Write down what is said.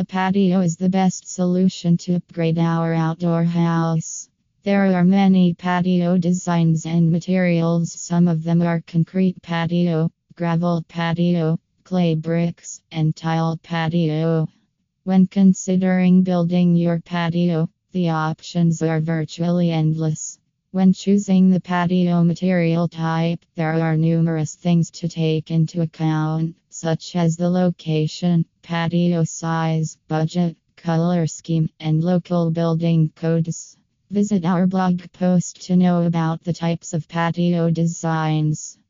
A patio is the best solution to upgrade our outdoor house. There are many patio designs and materials. Some of them are concrete patio, gravel patio, clay bricks, and tile patio. When considering building your patio, the options are virtually endless. When choosing the patio material type, there are numerous things to take into account, such as the location, patio size, budget, color scheme, and local building codes. Visit our blog post to know about the types of patio designs.